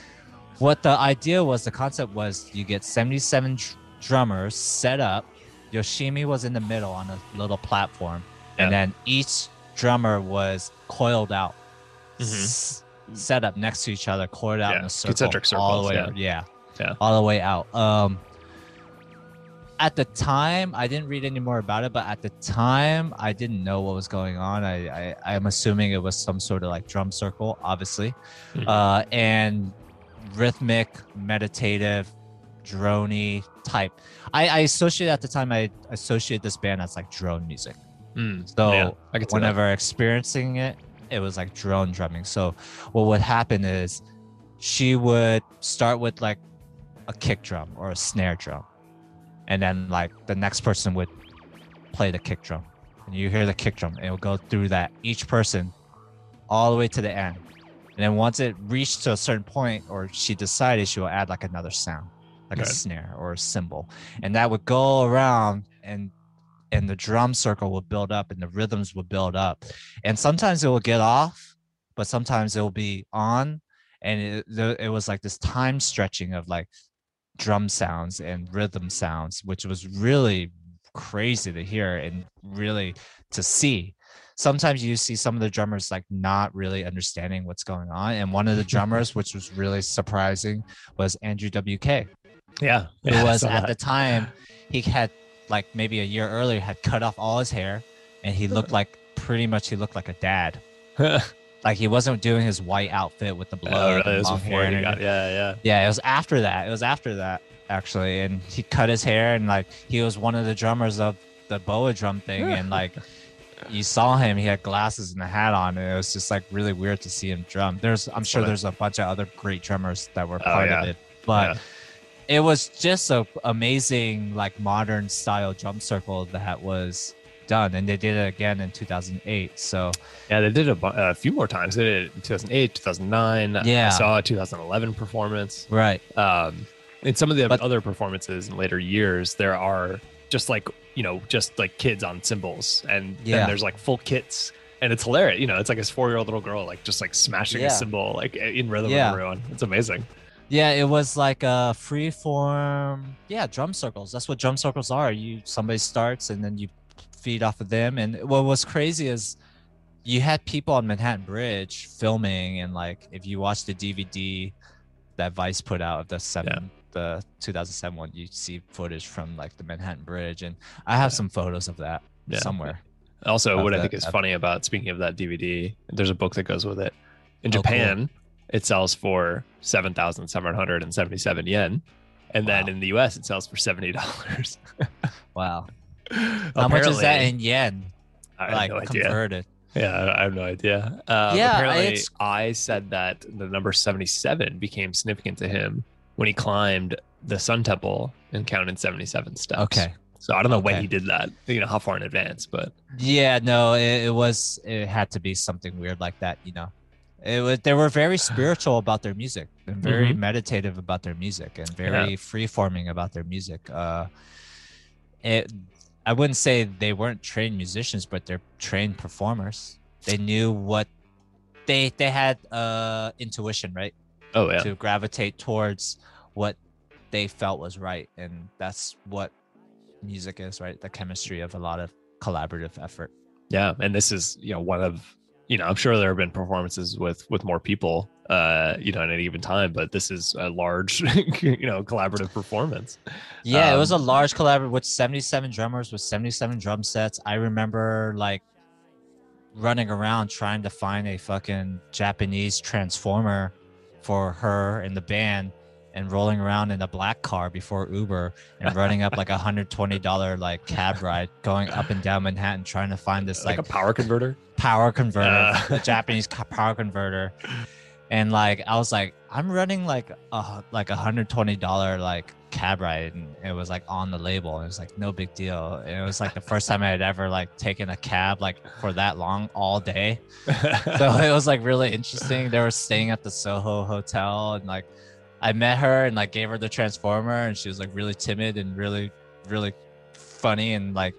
what the idea was, the concept was you get 77 dr- drummers set up. Yoshimi was in the middle on a little platform, and then each drummer was coiled out, Mhm. s- set up next to each other, coiled out Yeah, in a circle, concentric all the way. Yeah. Yeah. all the way out. Um, at the time, I didn't read any more about it, but at the time, I didn't know what was going on. I, I I'm assuming it was some sort of like drum circle, obviously, Mhm. uh, and rhythmic, meditative, drony type. I, I associate at the time. I associate this band as like drone music. Mm, So yeah, see that. whenever experiencing it, it was like drone drumming. So what would happen is she would start with like a kick drum or a snare drum. And then like the next person would play the kick drum. And you hear the kick drum it will go through that each person all the way to the end. And then once it reached to a certain point or she decided she will add like another sound, like Right. a snare or a cymbal. And that would go around and and the drum circle will build up and the rhythms will build up. And sometimes it will get off, but sometimes it will be on. And it, it was like this time stretching of like drum sounds and rhythm sounds, which was really crazy to hear and really to see. Sometimes you see some of the drummers like not really understanding what's going on. And one of the drummers, which was really surprising, was Andrew WK yeah, who yeah, was at the time he had like maybe a year earlier had cut off all his hair and he looked like pretty much he looked like a dad like he wasn't doing his white outfit with the blood oh, really? and It was long hair and got, yeah, yeah. yeah it was after that it was after that actually and he cut his hair and like he was one of the drummers of the Boadrum thing and like you saw him he had glasses and a hat on and it was just like really weird to see him drum there's i'm sure there's a bunch of other great drummers that were Oh, part yeah. of it but Yeah. it was just a amazing like modern style drum circle that was done and they did it again in 2008 so Yeah, they did a, a few more times. They did it in 2008, 2009. Yeah. I saw a 2011 performance. right Um, in some of the But- other performances in later years, there are just like you know just like kids on cymbals and Yeah. then there's like full kits and it's hilarious you know it's like this four year old little girl like just like smashing Yeah. a cymbal like in rhythm Yeah. with everyone it's amazing Yeah, it was like a free form. Yeah, drum circles. That's what drum circles are. You somebody starts and then you feed off of them. And what was crazy is you had people on Manhattan Bridge filming, and like if you watch the DVD that Vice put out of the seven, the 2007 one, you see footage from like the Manhattan Bridge, and I have Yeah. some photos of that Yeah. somewhere. Also, what I think is funny about speaking of that DVD, there's a book that goes with it. In Oh, cool. Japan, it sells for seven thousand seven hundred and seventy-seven yen, and then in the U.S. it sells for seventy dollars. Wow, how much is that in yen? Like no converted? Yeah, I have no idea. Uh, Yeah, apparently, it's- Eye said that the number seventy-seven became significant to him when he climbed the Sun Temple and counted seventy-seven steps. Okay. So I don't know when he did that. You know how far in advance, but Yeah, no, it, it was it had to be something weird like that, you know. It was they were very spiritual about their music and very Mhm. meditative about their music and very free forming about their music. Uh it I wouldn't say they weren't trained musicians, but they're trained performers. They knew what they they had uh intuition, right? Oh yeah, To gravitate towards what they felt was right. And that's what music is, right? The chemistry of a lot of collaborative effort. Yeah, and this is you know one of you know I'm sure there have been performances with with more people uh you know at any given time, but this is a large you know collaborative performance. Yeah, it was a Um, large collaborative with 77 drummers with 77 drum sets. I remember like running around trying to find a fucking Japanese transformer for her and the band and rolling around in a black car before Uber and running up like a hundred twenty dollar like cab ride going up and down Manhattan trying to find this like, like, a power converter. power converter, Uh. a Japanese power converter. And like I was like, I'm running like a like a hundred twenty dollar like cab ride, and it was like on the label. And it was like no big deal. And it was like the first time I had ever like taken a cab like for that long all day. So it was like really interesting. They were staying at the Soho Hotel, and like I met her and like gave her the transformer, and she was like really timid and really really funny and like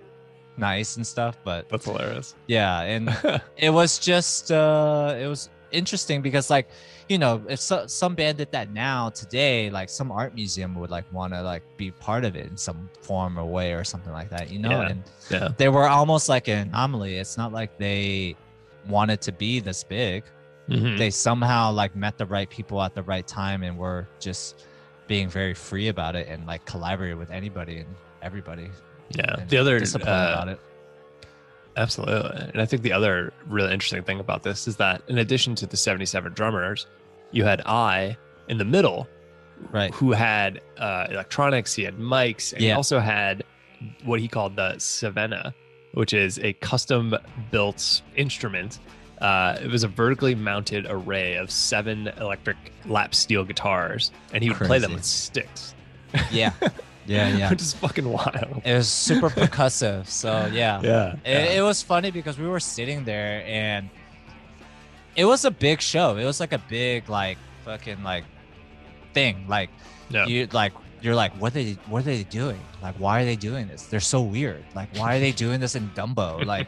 nice and stuff. But That's hilarious. yeah, and it was just uh it was interesting because like you know if so, some band did that now today like some art museum would like want to like be part of it in some form or way or something like that you know Yeah. and yeah, they were almost like an anomaly it's not like they wanted to be this big Mhm. they somehow like met the right people at the right time and were just being very free about it and like collaborated with anybody and everybody yeah. and The other uh, about it Absolutely. And I think the other really interesting thing about this is that in addition to the 77 drummers, you had Eye in the middle right who had uh, electronics, he had mics, and he also had what he called the Sevena, which is a custom built instrument. Uh, it was a vertically mounted array of seven electric lap steel guitars, and he would play them with sticks. yeah yeah yeah which is fucking wild. It was super percussive. So yeah. Yeah, It, it was funny because we were sitting there and it was a big show. It was like a big like fucking like thing. Like yeah. you like you're like what are they what are they doing? Like why are they doing this? They're so weird. Like why are they doing this in Dumbo? Like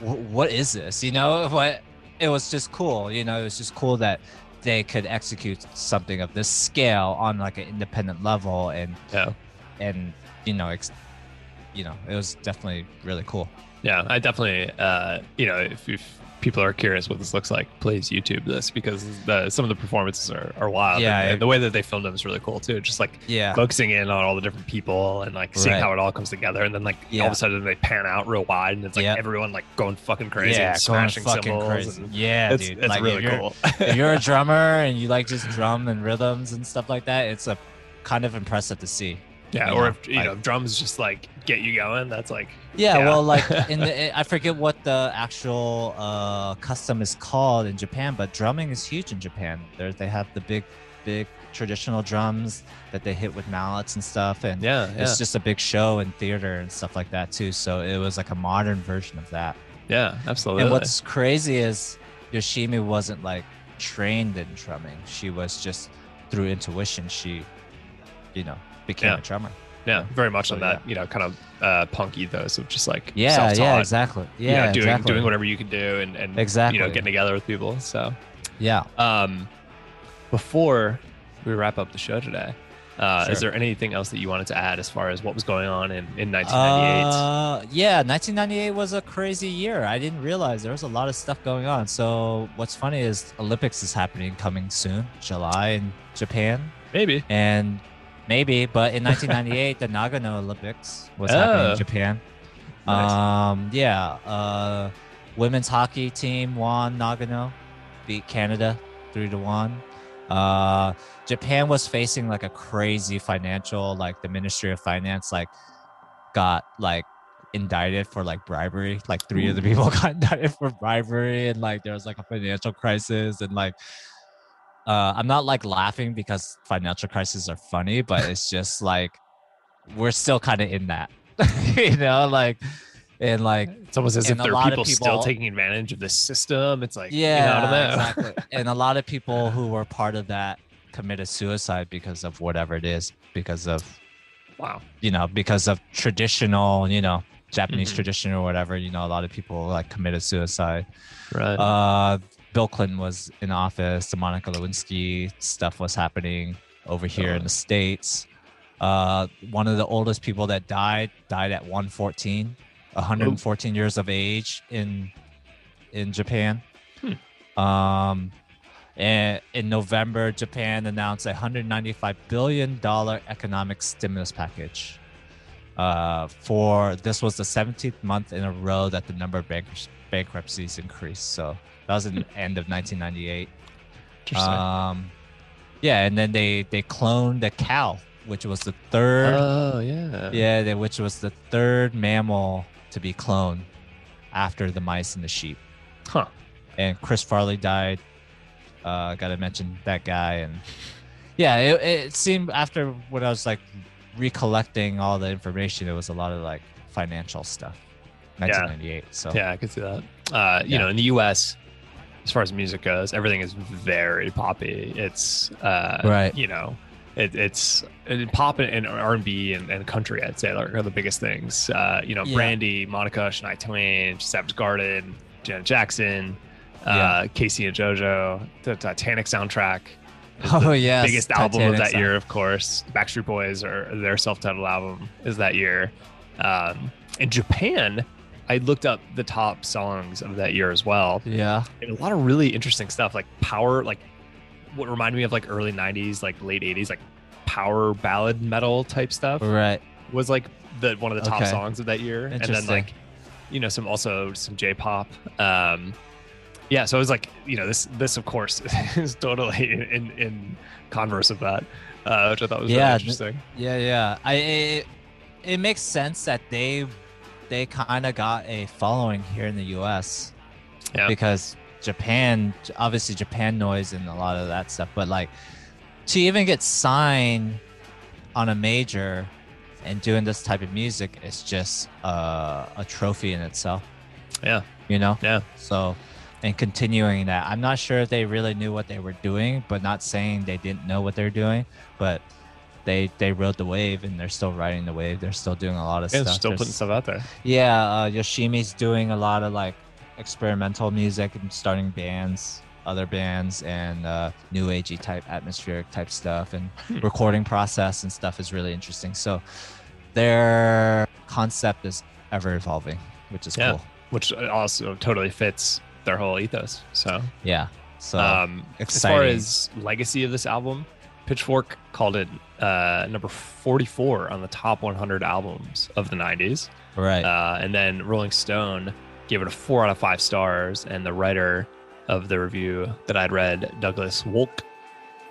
wh- what is this? You know what? It was just cool. You know, it was just cool that they could execute something of this scale on like an independent level and yeah. and you know ex- you know it was definitely really cool Yeah, I definitely, uh, you know, if, if people are curious what this looks like, please YouTube this because the, some of the performances are, are wild. Yeah, and, it- the way that they filmed them is really cool too. Just like yeah focusing in on all the different people and like seeing Right. how it all comes together, and then like all of a sudden they pan out real wide, and it's like Yep. everyone like going fucking crazy yeah and smashing cymbals. crazy. And yeah it's, dude it's like really if cool. if you're a drummer and you like just drum and rhythms and stuff like that it's a kind of impressive to see yeah, or know, if you like- know if drums just like get you going, that's like yeah, Yeah. well like in the i forget what the actual uh custom is called in japan but drumming is huge in japan there they have the big big traditional drums that they hit with mallets and stuff and yeah, yeah, it's just a big show in theater and stuff like that too so it was like a modern version of that yeah, absolutely. And what's crazy is Yoshimi wasn't like trained in drumming. She was just through intuition. She, you know, became Yeah. a drummer. Yeah, very much So, on that, you know, kind of uh, punk ethos of just like Yeah, self-taught, yeah, exactly. you Yeah, know, doing exactly. doing whatever you can do and and Exactly. you know getting together with people. So Yeah. um, before we wrap up the show today, uh, is there anything else that you wanted to add as far as what was going on in in 1998? Uh, yeah, 1998 was a crazy year. I didn't realize there was a lot of stuff going on. So what's funny is Olympics is happening coming soon, July in Japan, Maybe. and maybe, but in 1998 the Nagano Olympics was happening Oh. in Japan. Nice. Um, yeah, uh, women's hockey team won Nagano, beat Canada three to one. Uh, Japan was facing like a crazy financial, like the Ministry of Finance, like got like indicted for like bribery. Like three of the people got indicted for bribery, and like there was like a financial crisis, and like uh, I'm not like laughing because financial crises are funny, but it's just like we're still kind of in that, you know, like and like It's almost as if there are lot of people, still taking advantage of this system. It's like, yeah, you know, I don't know. exactly. and a lot of people who were part of that committed suicide because of whatever it is, because of wow. you know, because of traditional, you know, Japanese Mhm. tradition or whatever. You know, a lot of people like committed suicide. Right. Uh, Bill Clinton was in office. The Monica Lewinsky stuff was happening over here in Oh. the states. Uh, one of the oldest people that died died at 114, 114 years of age in in Japan. Um, and in November, Japan announced a 195 billion dollar economic stimulus package. Uh, for this was the 17th month in a row that the number of bank- bankruptcies increased. So that was in the end of 1998. Um, yeah, and then they they cloned a cow, which was the third. oh yeah. yeah, they, which was the third mammal to be cloned after the mice and the sheep. Huh. And Chris Farley died. Uh, got to mention that guy, and yeah, it, it seemed after when I was like recollecting all the information, it was a lot of like financial stuff. 1998. So Yeah, I could see that. Uh, you Yeah. know, in the U.S., as far as music goes, everything is very poppy. It's uh, Right. You know, it, it's it, pop and R and B and country. I'd say are the biggest things. Uh, you know, Yeah. Brandy, Monica, Shania Twain, Savage Garden, Janet Jackson, uh, Yeah. K-Ci and JoJo, the Titanic soundtrack. Oh yeah, biggest album of that year, of course. Backstreet Boys or their self-titled album is that year. Um, in Japan, I looked up the top songs of that year as well. Yeah. And a lot of really interesting stuff, like power, like what reminded me of like early '90s, like late '80s, like power ballad metal type stuff Right. was like the one of the top Okay. songs of that year. And then like, you know, some also some J-pop. Um, yeah, so it was like, you know, this this of course is totally in in, in converse of that, uh, which I thought was Yeah, really interesting. Yeah, yeah. I it, it makes sense that they they kind of got a following here in the U.S. Yeah. Because Japan, obviously Japan noise and a lot of that stuff, but like to even get signed on a major and doing this type of music is just uh, a trophy in itself. Yeah. You know. Yeah. So. And continuing that, I'm not sure if they really knew what they were doing, but not saying they didn't know what they're doing, but they they rode the wave and they're still riding the wave. They're still doing a lot of stuff. Yeah, stuff. still There's- putting stuff out there. Yeah, uh, Yoshimi's doing a lot of like experimental music and starting bands, other bands, and uh, new agey type, atmospheric type stuff, and Hmm. recording process and stuff is really interesting. So their concept is ever evolving, which is Yeah. cool. which also totally fits their whole ethos. So, Yeah. So um, as far as legacy of this album, Pitchfork called it uh, number 44 on the top 100 albums of the 90s. right. Uh, and then Rolling Stone gave it a four out of five stars. And the writer of the review that I'd read, Douglas Wolk,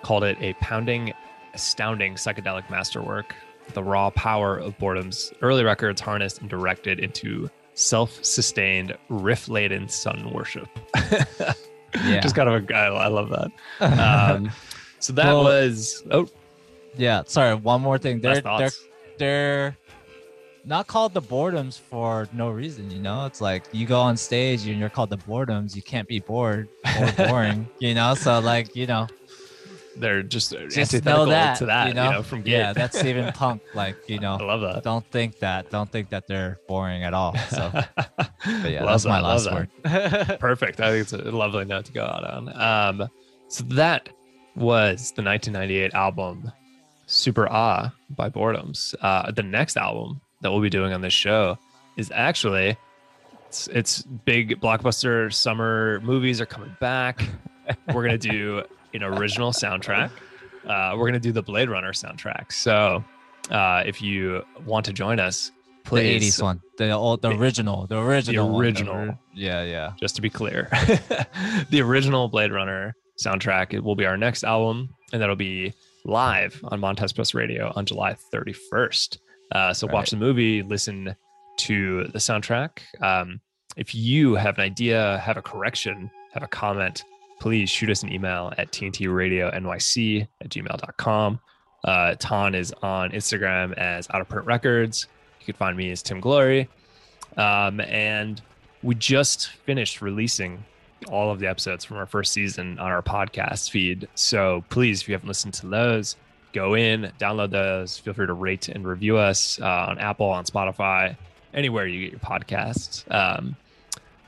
called it a pounding, astounding psychedelic masterwork. The raw power of Boredoms' early records harnessed and directed into self-sustained riff-laden sun worship. Yeah. Just kind of a, I, I love that. Um, so that Well, was oh, yeah. Sorry. One more thing. They're they're they're not called the Boredoms for no reason, you know? It's like you go on stage and you're called the Boredoms, you can't be bored or boring, you know? So like, you know, they're just, Just know that to that, you know, from yeah, that's even punk. Like you know, I love that. don't think that. Don't think that they're boring at all. So, but yeah, that's my that, love last word. Perfect. I think it's a lovely note to go out on. Um, so that was the 1998 album Super Ah by Boredoms. Uh, the next album that we'll be doing on this show is actually it's, it's big blockbuster summer movies are coming back. We're gonna do an original soundtrack. Uh, we're gonna do the Blade Runner soundtrack. So uh, if you want to join us, the 80s one, the old, the original, the original, the original. ori- yeah, yeah. just to be clear. the original Blade Runner soundtrack it will be our next album, and that'll be live on Montez Press Radio on July 31st. Uh, so watch the movie, listen to the soundtrack. Um, if you have an idea, have a correction, have a comment, please shoot us an email at tntradionyc at gmail.com. Uh, Tom is on Instagram as Out of Print Records. You can find me as Tim Glory. Um, and we just finished releasing all of the episodes from our first season on our podcast feed. So please, if you haven't listened to those, go in, download those. Feel free to rate and review us uh, on Apple, on Spotify, anywhere you get your podcasts. Um,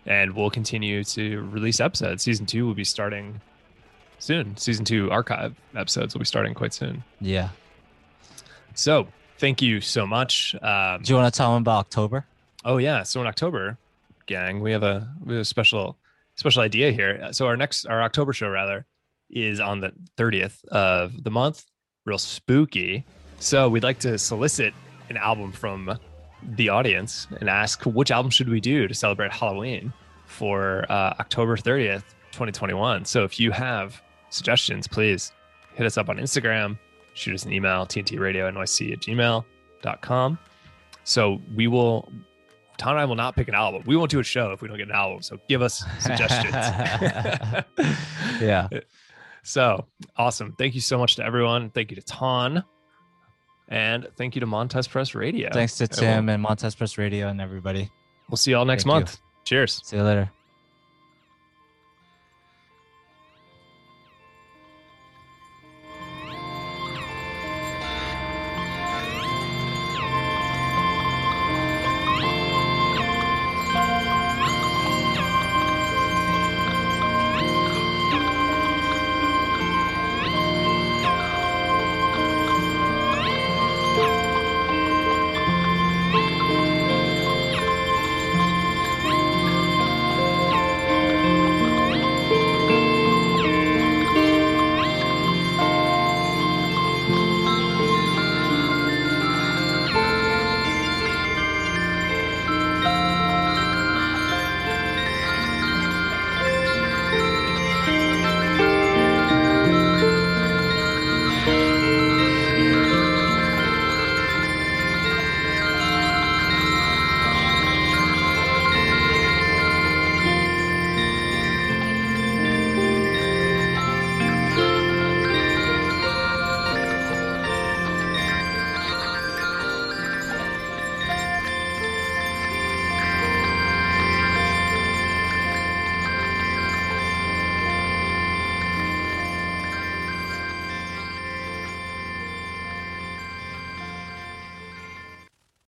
and we'll continue to release episodes. Season two will be starting soon. Season two archive episodes will be starting quite soon. Yeah. So thank you so much. Um, Do you want to tell them about October? Oh yeah. So in October, gang, we have a we have a special special idea here. So our next our October show rather is on the 30th of the month. Real spooky. So we'd like to solicit an album from the audience and ask which album should we do to celebrate Halloween for uh, October 30th, 2021. So if you have suggestions, please hit us up on Instagram, shoot us an email, tntradionyc at gmail.com. So we will Tom and I will not pick an album. We won't do a show if we don't get an album. So give us suggestions. yeah. so awesome. Thank you so much to everyone. Thank you to Tom. And thank you to Montez Press Radio. Thanks to And we'll- Tim and Montez Press Radio and everybody. We'll see you all next Thank you. month. Cheers. See you later.